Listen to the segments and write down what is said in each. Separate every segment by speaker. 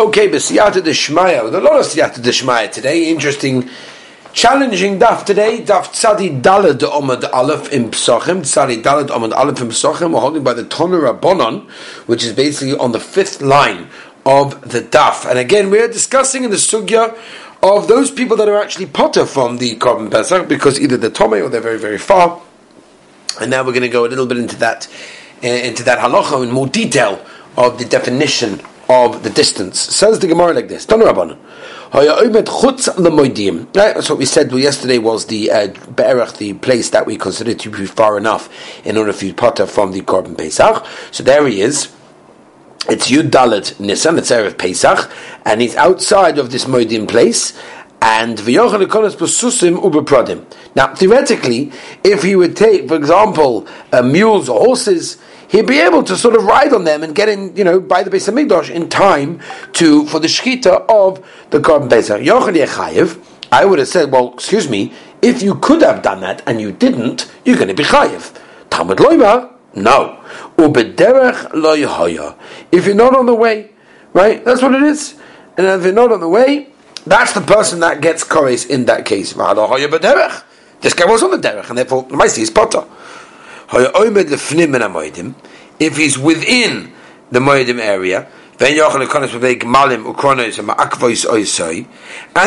Speaker 1: Okay, but Siyata a lot of Siyata Deshmaya today, interesting, challenging daf today, daf Tzadi Dalad Omad Aleph in Pesachim, Tzadi Dalad Omad Aleph in Pesachim, we're holding by the Toner Rabbonon, which is basically on the fifth line of the daf. And again, we're discussing in the Sugya of those people that are actually potter from the Korban Pesach, because either they're Tome or they're very, very far. And now we're going to go a little bit into that, uh, into that halacha in more detail of the definition of the distance. Says the Gemara like this: that's what we said yesterday was the uh, Be'erach, the place that we considered to be far enough in order for you to potter from the Korban Pesach. So there he is. It's Yud Dalet Nisan, it's Erev Pesach, and he's outside of this Moedim place, and. Now, theoretically, if he would take, for example, uh, mules or horses, he'd be able to sort of ride on them and get in, you know, by the Beis Hamikdash in time to for the shkita of the Korban Pesach. Yochel. I would have said, well, excuse me, if you could have done that and you didn't, you're going to be chayev. Talmud loima, no. Ubederech lo If you're not on the way, right? That's what it is. And if you're not on the way, that's the person that gets koris in that case. This guy was on the derech, and therefore the is potter. If he's within the moedim area, and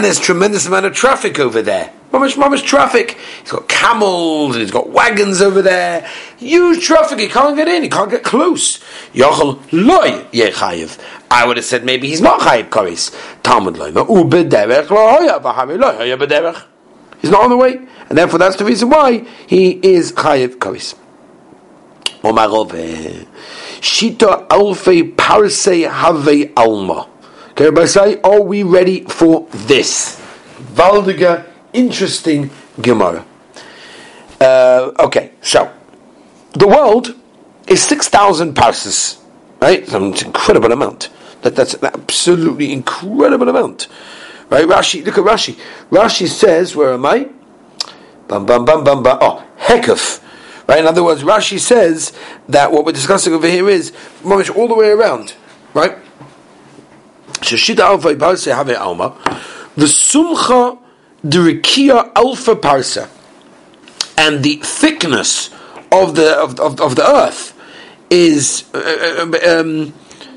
Speaker 1: there's tremendous amount of traffic over there. Mamish, mamish traffic. He's got camels and he's got wagons over there. Huge traffic. He can't get in. He can't get close. Yochel loy yechayev. I would have said maybe he's not chayev koris. Talmud bederech. He's not on the way, and therefore that's the reason why he is chayev koris. Omarove. Shita alfei parsei have alma. Okay, everybody say, are we ready for this? Valdiga interesting Gemara. Uh, okay, so the world is six thousand parses, right? It's an incredible amount. That, that's an absolutely incredible amount, right? Rashi, look at Rashi. Rashi says, "Where am I?" Bam, bam, bam, bam, bam. Oh, hekuf. Right. In other words, Rashi says that what we're discussing over here is all the way around, right? Sheshita alfa have alma. The sumcha the Rikia Alpha Parsa and the thickness of the of, of, of the earth is uh, uh, um,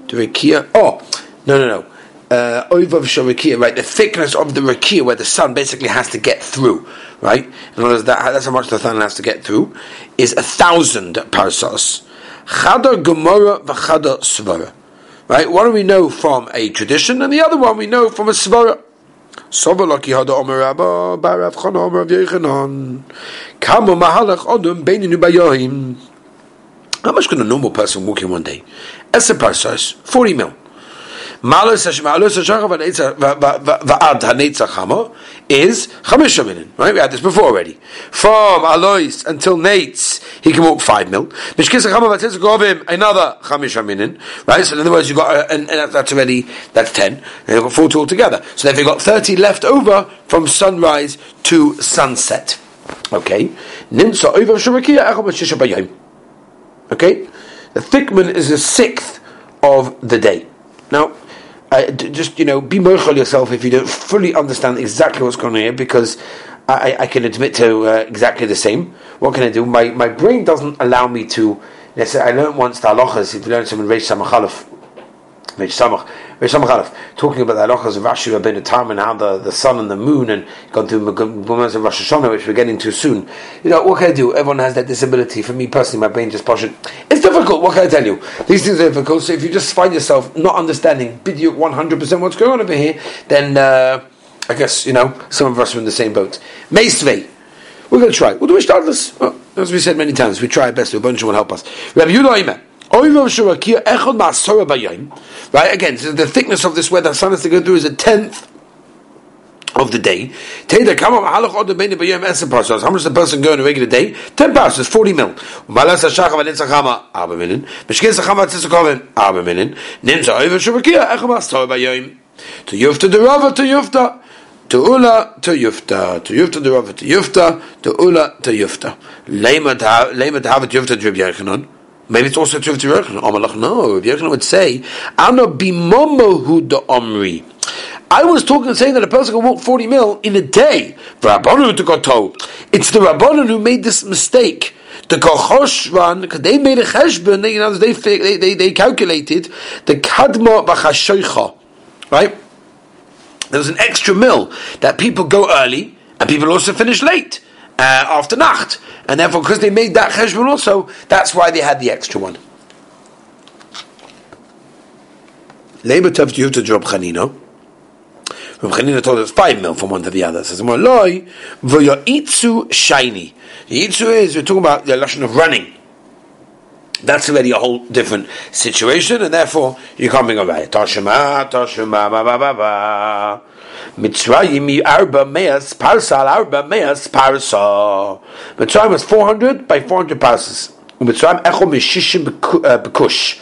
Speaker 1: the Oh, no, no, no. Uh, Sharikia, right? The thickness of the Rikia, where the sun basically has to get through, right? In other words, that, that's how much the sun has to get through, is a thousand parsas. Chadar Gemara v'Chadar Svara. Right? One we know from a tradition, and the other one we know from a svara. How much can a normal person walk in one day? As a parsas, 40 mil. Malus Malus Va'ad Hanetzach Hamo is Chamisha Minin. Right, we had this before already. From Alois until Nates, he can walk five mil. Mishkis Hamo Vatzitz Govim another Chamisha Minin. Right, so in other words, you got uh, and, and that's already that's ten. You've got forty altogether. So then you've got thirty left over from sunrise to sunset. Okay, Ninsa over Shurakia Echom Okay, the thickman is a sixth of the day. Now, uh, just you know, be merchal yourself if you don't fully understand exactly what's going on here, because I, I can admit to uh, exactly the same. What can I do? My my brain doesn't allow me to. Let's say I learned once the halachas. If you learn some in Reish Samachalaf, Samach, Samachalaf, talking about the halachas of Rashi Rabbeinu Tam and how the, the sun and the moon and gone through moments of Rosh Hashanah, which we're getting to soon. You know, what can I do? Everyone has that disability. For me personally, my brain just push it. It's difficult. What can I tell you? These things are difficult. So if you just find yourself not understanding one hundred percent what's going on over here, then uh, I guess you know some of us are in the same boat. Meisvei. We're going to try. We'll do a this. Well, as we said many times, we try our best. A bunch will help us. Rabbi Yudah Right, again, so the thickness of this where the sun has to go through is a tenth of the day. How much the person go in a regular day? 10 passes, 40 mil. To yufta de rava, to yufta. To ula, to yufta. To yufta de rava, to yufta. To ula, to yufta. Lema to have it yufta drib yechanon. Maybe it's also true of Yeruchnan. Amalach, no. Yeruchnan would say, Ana bimomohu de omri. I was talking, saying that a person can walk 40 mil in a day. To to It's the Rabbanon who made this mistake. The because they made a cheshbon, they, you know, they, they, they, they calculated the Kadma Bachashoicha. Right? There was an extra mill that people go early and people also finish late uh, after Nacht. And therefore, because they made that cheshbon also, that's why they had the extra one. Labor Tov Yuta Job Chanino. Rav Chanina told us five mil from one to the other. Says more loy itzu shiny. Itzu is we're talking about the lashon of running. That's already a whole different situation, and therefore you can't bring a right. Toshima, Toshima, ba ba ba ba. Mitzrayim arba meas parsa arba meas parsa. Mitzrayim was four hundred by four hundred parsas. Mitzrayim echo mishishim uh, bekush,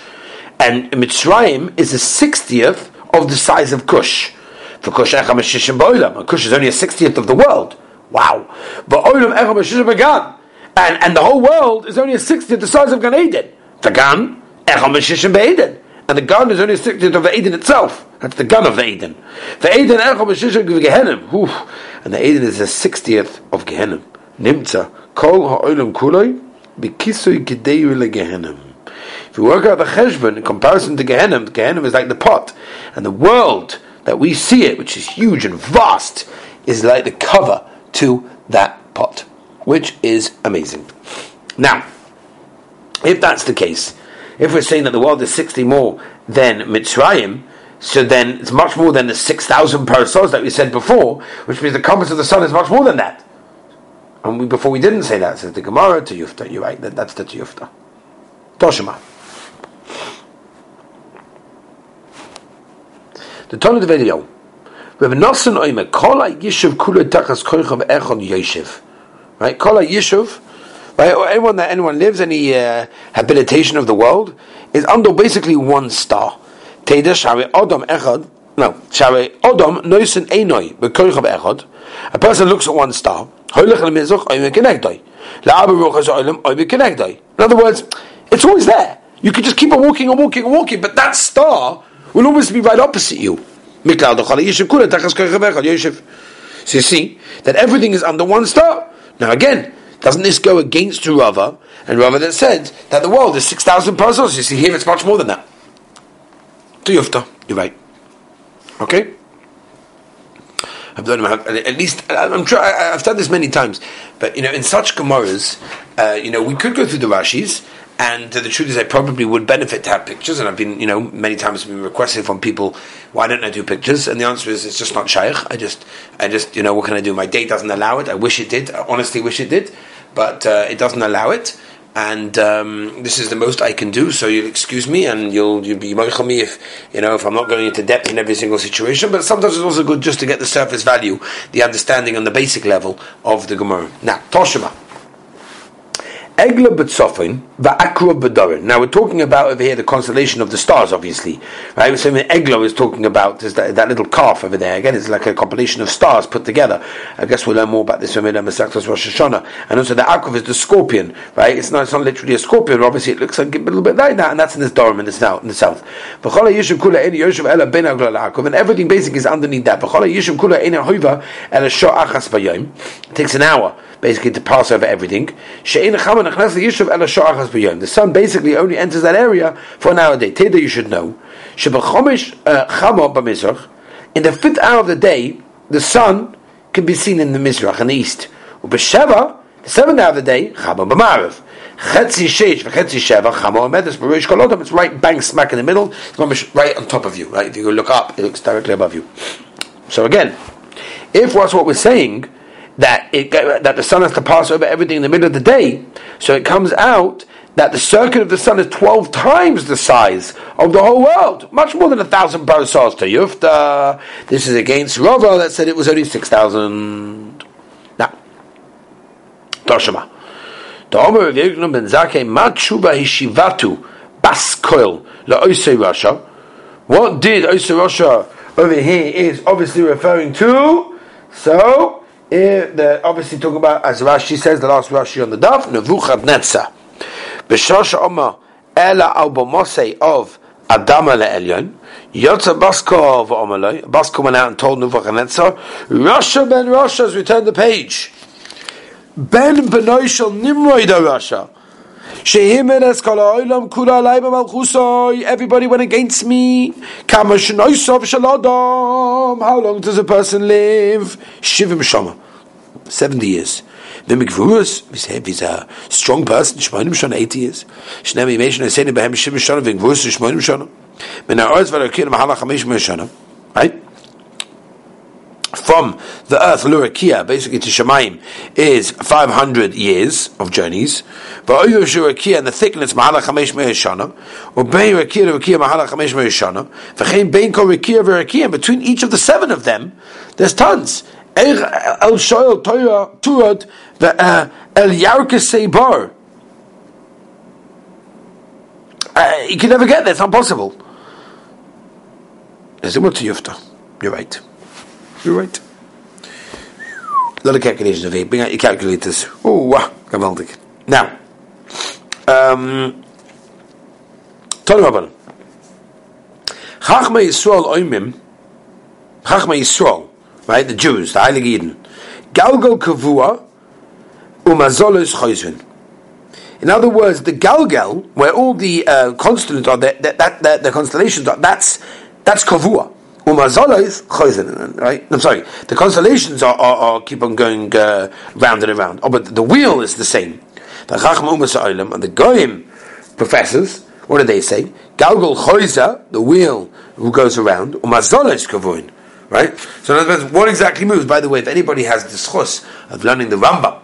Speaker 1: and Mitzrayim is a sixtieth of the size of Kush. For Kush Echam Shishim Boilam. Kush is only a sixtieth of the world. Wow. But Oilam Echam Shishim Began. And, and the whole world is only a sixtieth the size of Gan Eden. The Gan, Echam Shishim Be'eden. And the Gan is only sixtieth of the Eden itself. That's the Gan of the Eden. The Eden Echam Shishim Gehenim. And the Eden is a sixtieth of Gehenim. Nimtza. Kol Ha'olam Kuloi. Bikisui Gedeyu Gehenim. If you work out the cheshbon in comparison to Gehenim, Gehenim is like the pot, and the world that we see it, which is huge and vast, is like the cover to that pot, which is amazing. Now, if that's the case, if we're saying that the world is 60 more than Mitzrayim, so then it's much more than the 6,000 parasos that we said before, which means the compass of the sun is much more than that. And we, before we didn't say that, says the Gemara to Yufta. You're right, that, that's the Yufta. Toshima. The tone of the video. We have a Nosan Oime, Kol Yishuv Kula Tachas Koichav Echon Yeshiv. Right? Kol Yishuv, right? Or anyone that anyone lives, any uh, habilitation of the world, is under basically one star. Teda Shari Odom Echad, no, Shari Odom Einoi, Bekoichav Echad. A person looks at one star. Lemizuch Kenegdoi. La'abu Ruchas Kenegdoi. In other words, it's always there. You could just keep on walking and walking and walking, but that star will always be right opposite you. So you see that everything is under one star. Now again, doesn't this go against Rava and Rava that said that the world is 6,000 parcels? You see here it's much more than that. To Yufta, you're right. Okay? I've done at least I'm try, I've done this many times, but you know in such Gemaras, uh, you know we could go through the Rashis and the truth is, I probably would benefit to have pictures. And I've been, you know, many times been requested from people, why don't I do pictures? And the answer is, it's just not shaykh. I just, I just, you know, what can I do? My date doesn't allow it. I wish it did. I honestly wish it did, but uh, it doesn't allow it. And um, this is the most I can do. So you'll excuse me, and you'll you'll be moichel me if you know if I'm not going into depth in every single situation. But sometimes it's also good just to get the surface value, the understanding on the basic level of the Gemara. Now, Toshima. Egla B'tzofin, Va'akra B'dorin. Now we're talking about over here the constellation of the stars, obviously. Right? So Egla is talking about that, that, little calf over there. Again, it's like a compilation of stars put together. I guess we'll learn more about this when we learn Masechtas Rosh Hashanah. And also the Akrav is the scorpion, right? It's not, it's not literally a scorpion, but obviously it looks like a little bit like that, and that's in this Dorim in the south. In the south. And everything basically is underneath that. It takes an hour basically to pass over everything. The sun basically only enters that area for an hour a day. Teda, you should know. Uh, in the fifth hour of the day, the sun can be seen in the Mizrach, in the east. The seventh hour of the day, It's right bang smack in the middle. It's right on top of you. Right, if you look up, it looks directly above you. So again, if what's what we're saying that it that the sun has to pass over everything in the middle of the day. So it comes out that the circuit of the sun is twelve times the size of the whole world, much more than a thousand parasals to Yufta. This is against Rava that said it was only six thousand. Now, Toshima. What did Oisei Rasha over here is obviously referring to? So Eh, the, obviously talking about, as Rashi says, the last Rashi on the Daf, Nevuchadnezzar. B'shosha Oma Ela al bomose of Adama le'elyon. Yotza Basko v'omaloi. Basko went out and told Nebuchadnezzar, Russia ben Russia has returned the page. Ben benoy shel Nimrod Russia. Everybody went against me. How long does a person live? Shivim Shama. 70 years. Then Mikvurus, he's a strong person, Shmoinim Shana, 80 years. Shnemi Meshin, I say to Behem Shivim Shana, Vikvurus, Shmoinim Shana. Men Ha'oretz V'Rakim, Mahala Chamesh Shana. Right? From the earth, Lurakia, basically to Shemaim, is 500 years of journeys. But Oyushurakia and the thickness, Mahala Chamesh Meir Shana, or Bein Rakia Rakia Mahala Chamesh Meir Shana, V'chein Bein Ko Rakia V'Rakia, between each of the seven of them, there's tons. El Shoel Turad uh, El Yarka Seibar. Uh, you can never get there, it's impossible. Similar to Yufta. You're right. You're right. A lot of calculations of eight. Bring out your calculators. Oh, wow. Geweldig. Now, um, Tony Rabban. Chachma Yisrael oimim, Chachma Yisrael, right, the Jews, the Heilige Eden, Galgal Kavua, Umazolos Chayzvin. In other words, the Galgal, where all the uh, constellations are, that, that, that, the constellations are, that's, that's Kavua. Umazola is choizen, right? I'm sorry. The constellations are, are, are keep on going uh, round and around. Oh, but the wheel is the same. The Chachma Umas and the Goyim professors, what do they say? Galgal choiza, the wheel who goes around. Umazola is kavuin, right? So in other words, what exactly moves? By the way, if anybody has the schus of learning the Rambam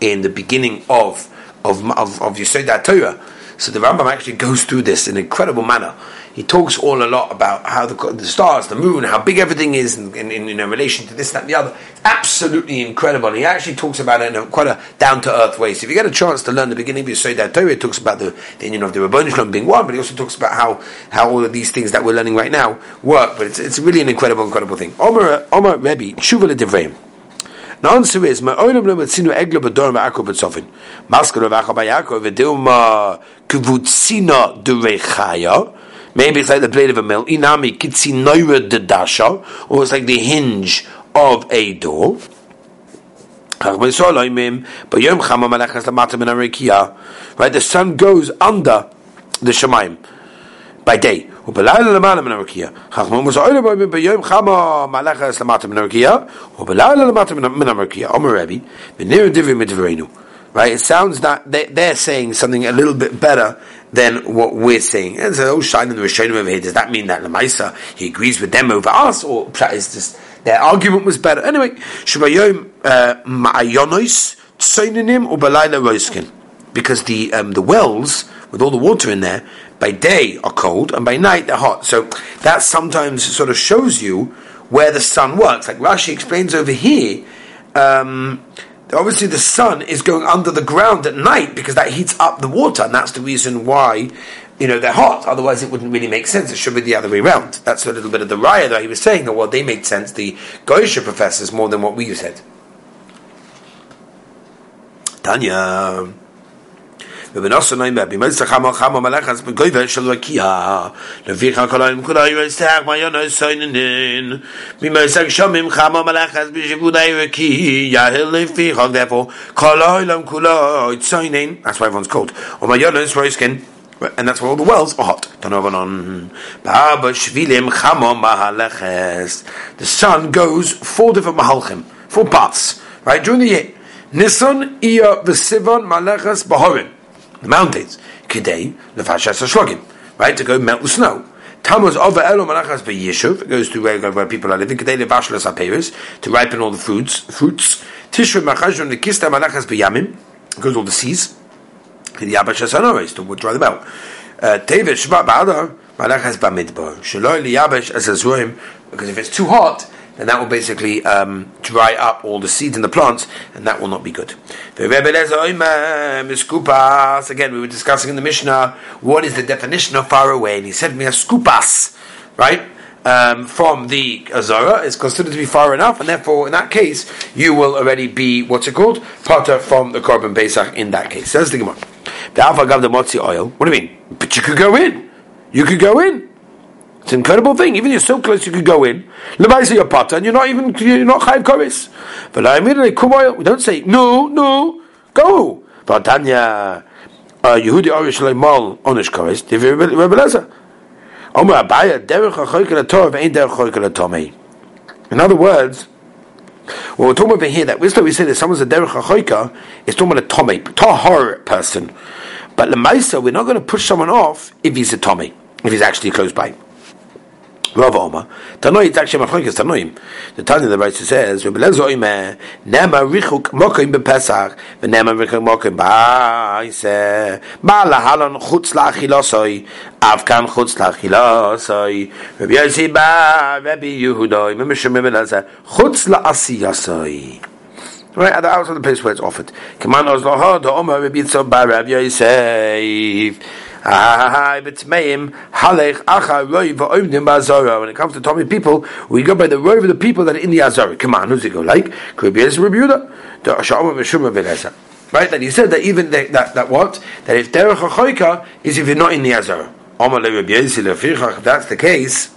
Speaker 1: in the beginning of of of, of Yisod Torah, so the Rambam actually goes through this in an incredible manner he talks all a lot about how the, the stars, the moon, how big everything is in, in, in, in relation to this, that, and the other. It's absolutely incredible. And he actually talks about it in a, quite a down to earth way. So if you get a chance to learn the beginning of your Seder Torah, it talks about the, the union of the Rabbanu Shalom being one, but he also talks about how, how all of these things that we're learning right now work. But it's, it's really an incredible, incredible thing. Omer, Omer Rebbe, Shuva Devreim. The answer is, Ma'olim lo metzinu eglo b'dor ma'akov b'tzofin. Maskar of Achab Yaakov, v'dilma kvutzina durechaya, Maybe it's like the blade of a mill. Inami kitzinoira dedasha, or it's like the hinge of a door. Right, the sun goes under the Shemaim by day. ובלילה למעלה מן הרקיע. חכמים מסעורים בהם ביום חמה מלאכס למטה מן הרקיע, ובלילה למטה מן הרקיע. אומר רבי, ונראה דברי מדברנו. Right? It sounds that they, they're saying something a little bit better than what we're saying. And so, oh, shine in the Rishonim over here. Does that mean that Lamaisa he agrees with them over us, or is this their argument was better? Anyway, Shubayom uh, Ma'ayonos Tsoininim or Balayla Roiskin, because the um, the wells with all the water in there by day are cold and by night they're hot. So that sometimes sort of shows you where the sun works. Like Rashi explains over here. Um, obviously the sun is going under the ground at night because that heats up the water, and that's the reason why you know they're hot. Otherwise, it wouldn't really make sense. It should be the other way around. That's a little bit of the raya that he was saying that well, they made sense. The Goyisha professors more than what we said. Tanya. Therefore, that's why everyone's cold. And that's why all the wells are hot. The sun goes four different mahalchim, four parts, right, during the year. Nisan, Iyah, Vesivan, Malachas, Bahorim the mountains. Kidei lefashas shlogim, right? To go melt the snow. Tammuz over elo malachas b'yishuv. It goes to where, where people are living. Kidei lefashlas aperis to ripen all the fruits. Fruits. Tishre machashon nekista malachas b'yamim. Goes all the seas. Kidei yabashas hanoris to dry them out. Uh, Tevet shvat ba'adar malachas b'midbar. Shaloi liyabesh as azurim. Because if it's too hot, then that will basically um, dry up all the seeds in the plants, and that will not be good. Again, we were discussing in the Mishnah what is the definition of far away, and he said me a skupas, right? Um, from the Azara is considered to be far enough, and therefore, in that case, you will already be what's it called? Potter from the Korban Pesach in that case. Says the Gemara. The alpha gave the motzi oil. What do you mean? But you could go in. You could go in. It's an incredible thing. Even you're so close, you could go in. Levaisa your potter, and you're not even you're not chayiv koris. But I immediately kum oil. We don't say no, no, go. But Tanya, uh, Yehudi Orish Leimal Onish koris. Rebbe Lezer. Omer Abaya derech achoykel atov ain't derech achoykel atomei. In other words, what we're talking about here, that wisdom we say that someone's a derech achoyka, is talking about a tomei, tahor person. But lemaisa, we're not going to push someone off if he's a tomei, if he's actually close by. Rav Oma. Tanoi, it's actually Machlokes Tanoim. The Tanya, the writer says, Rebbe Lezer Oime, Nema Richuk Mokim Bepesach, Venema Richuk Mokim Ba'ise, Ba'ala Halon Chutz La'achilosoi, Avkan Chutz La'achilosoi, Rebbe Yossi Ba, Rebbe Yehudoi, Mimishim Rebbe Lezer, Chutz La'asiyosoi. Right at the outside of the place where it's offered. Kaman Ozloho, the Omer Rebbe Yitzhak Rebbe Yosef, when it comes to Tommy people, we go by the road of the people that are in the Azara. Come on, who's it go like? Could be as Rebuda. Right, that he said that even that, that, that what? That if Derech HaChoika is if you're not in the Azara. That's the case,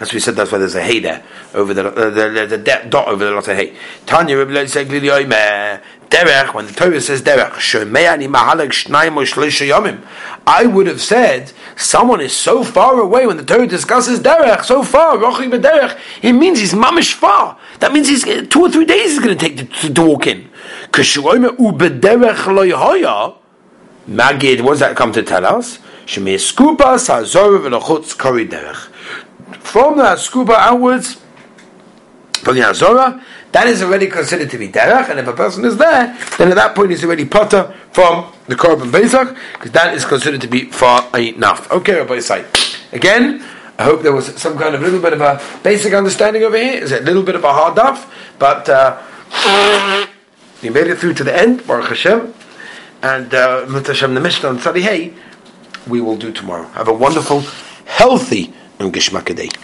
Speaker 1: as we said, that's why there's a hay there over the uh, the, the, the, dot over the lot of hay. Tanya Rebbe said, Derech, when the Torah says Derech, Shomeani Shlisha Yomim, I would have said someone is so far away when the Torah discusses Derech, so far, Rochik Derech, it means he's mamish far. That means he's two or three days he's going to take to, to walk in. Kishuoime Ubederech Magid, what does that come to tell us? Shemei Skuba Sazor V'Lochutz Kori Derech. From the Skuba outwards, from the Azora, that is already considered to be derech, and if a person is there, then at that point he's already potter from the korban Pesach, because that is considered to be far enough. Okay, Rabbi Say. Again, I hope there was some kind of little bit of a basic understanding over here. It's a little bit of a hard duff, but uh, we made it through to the end, Baruch Hashem. And uh, Hashem, the Mishnah on Hey, we will do tomorrow. Have a wonderful, healthy, and Gishmak day.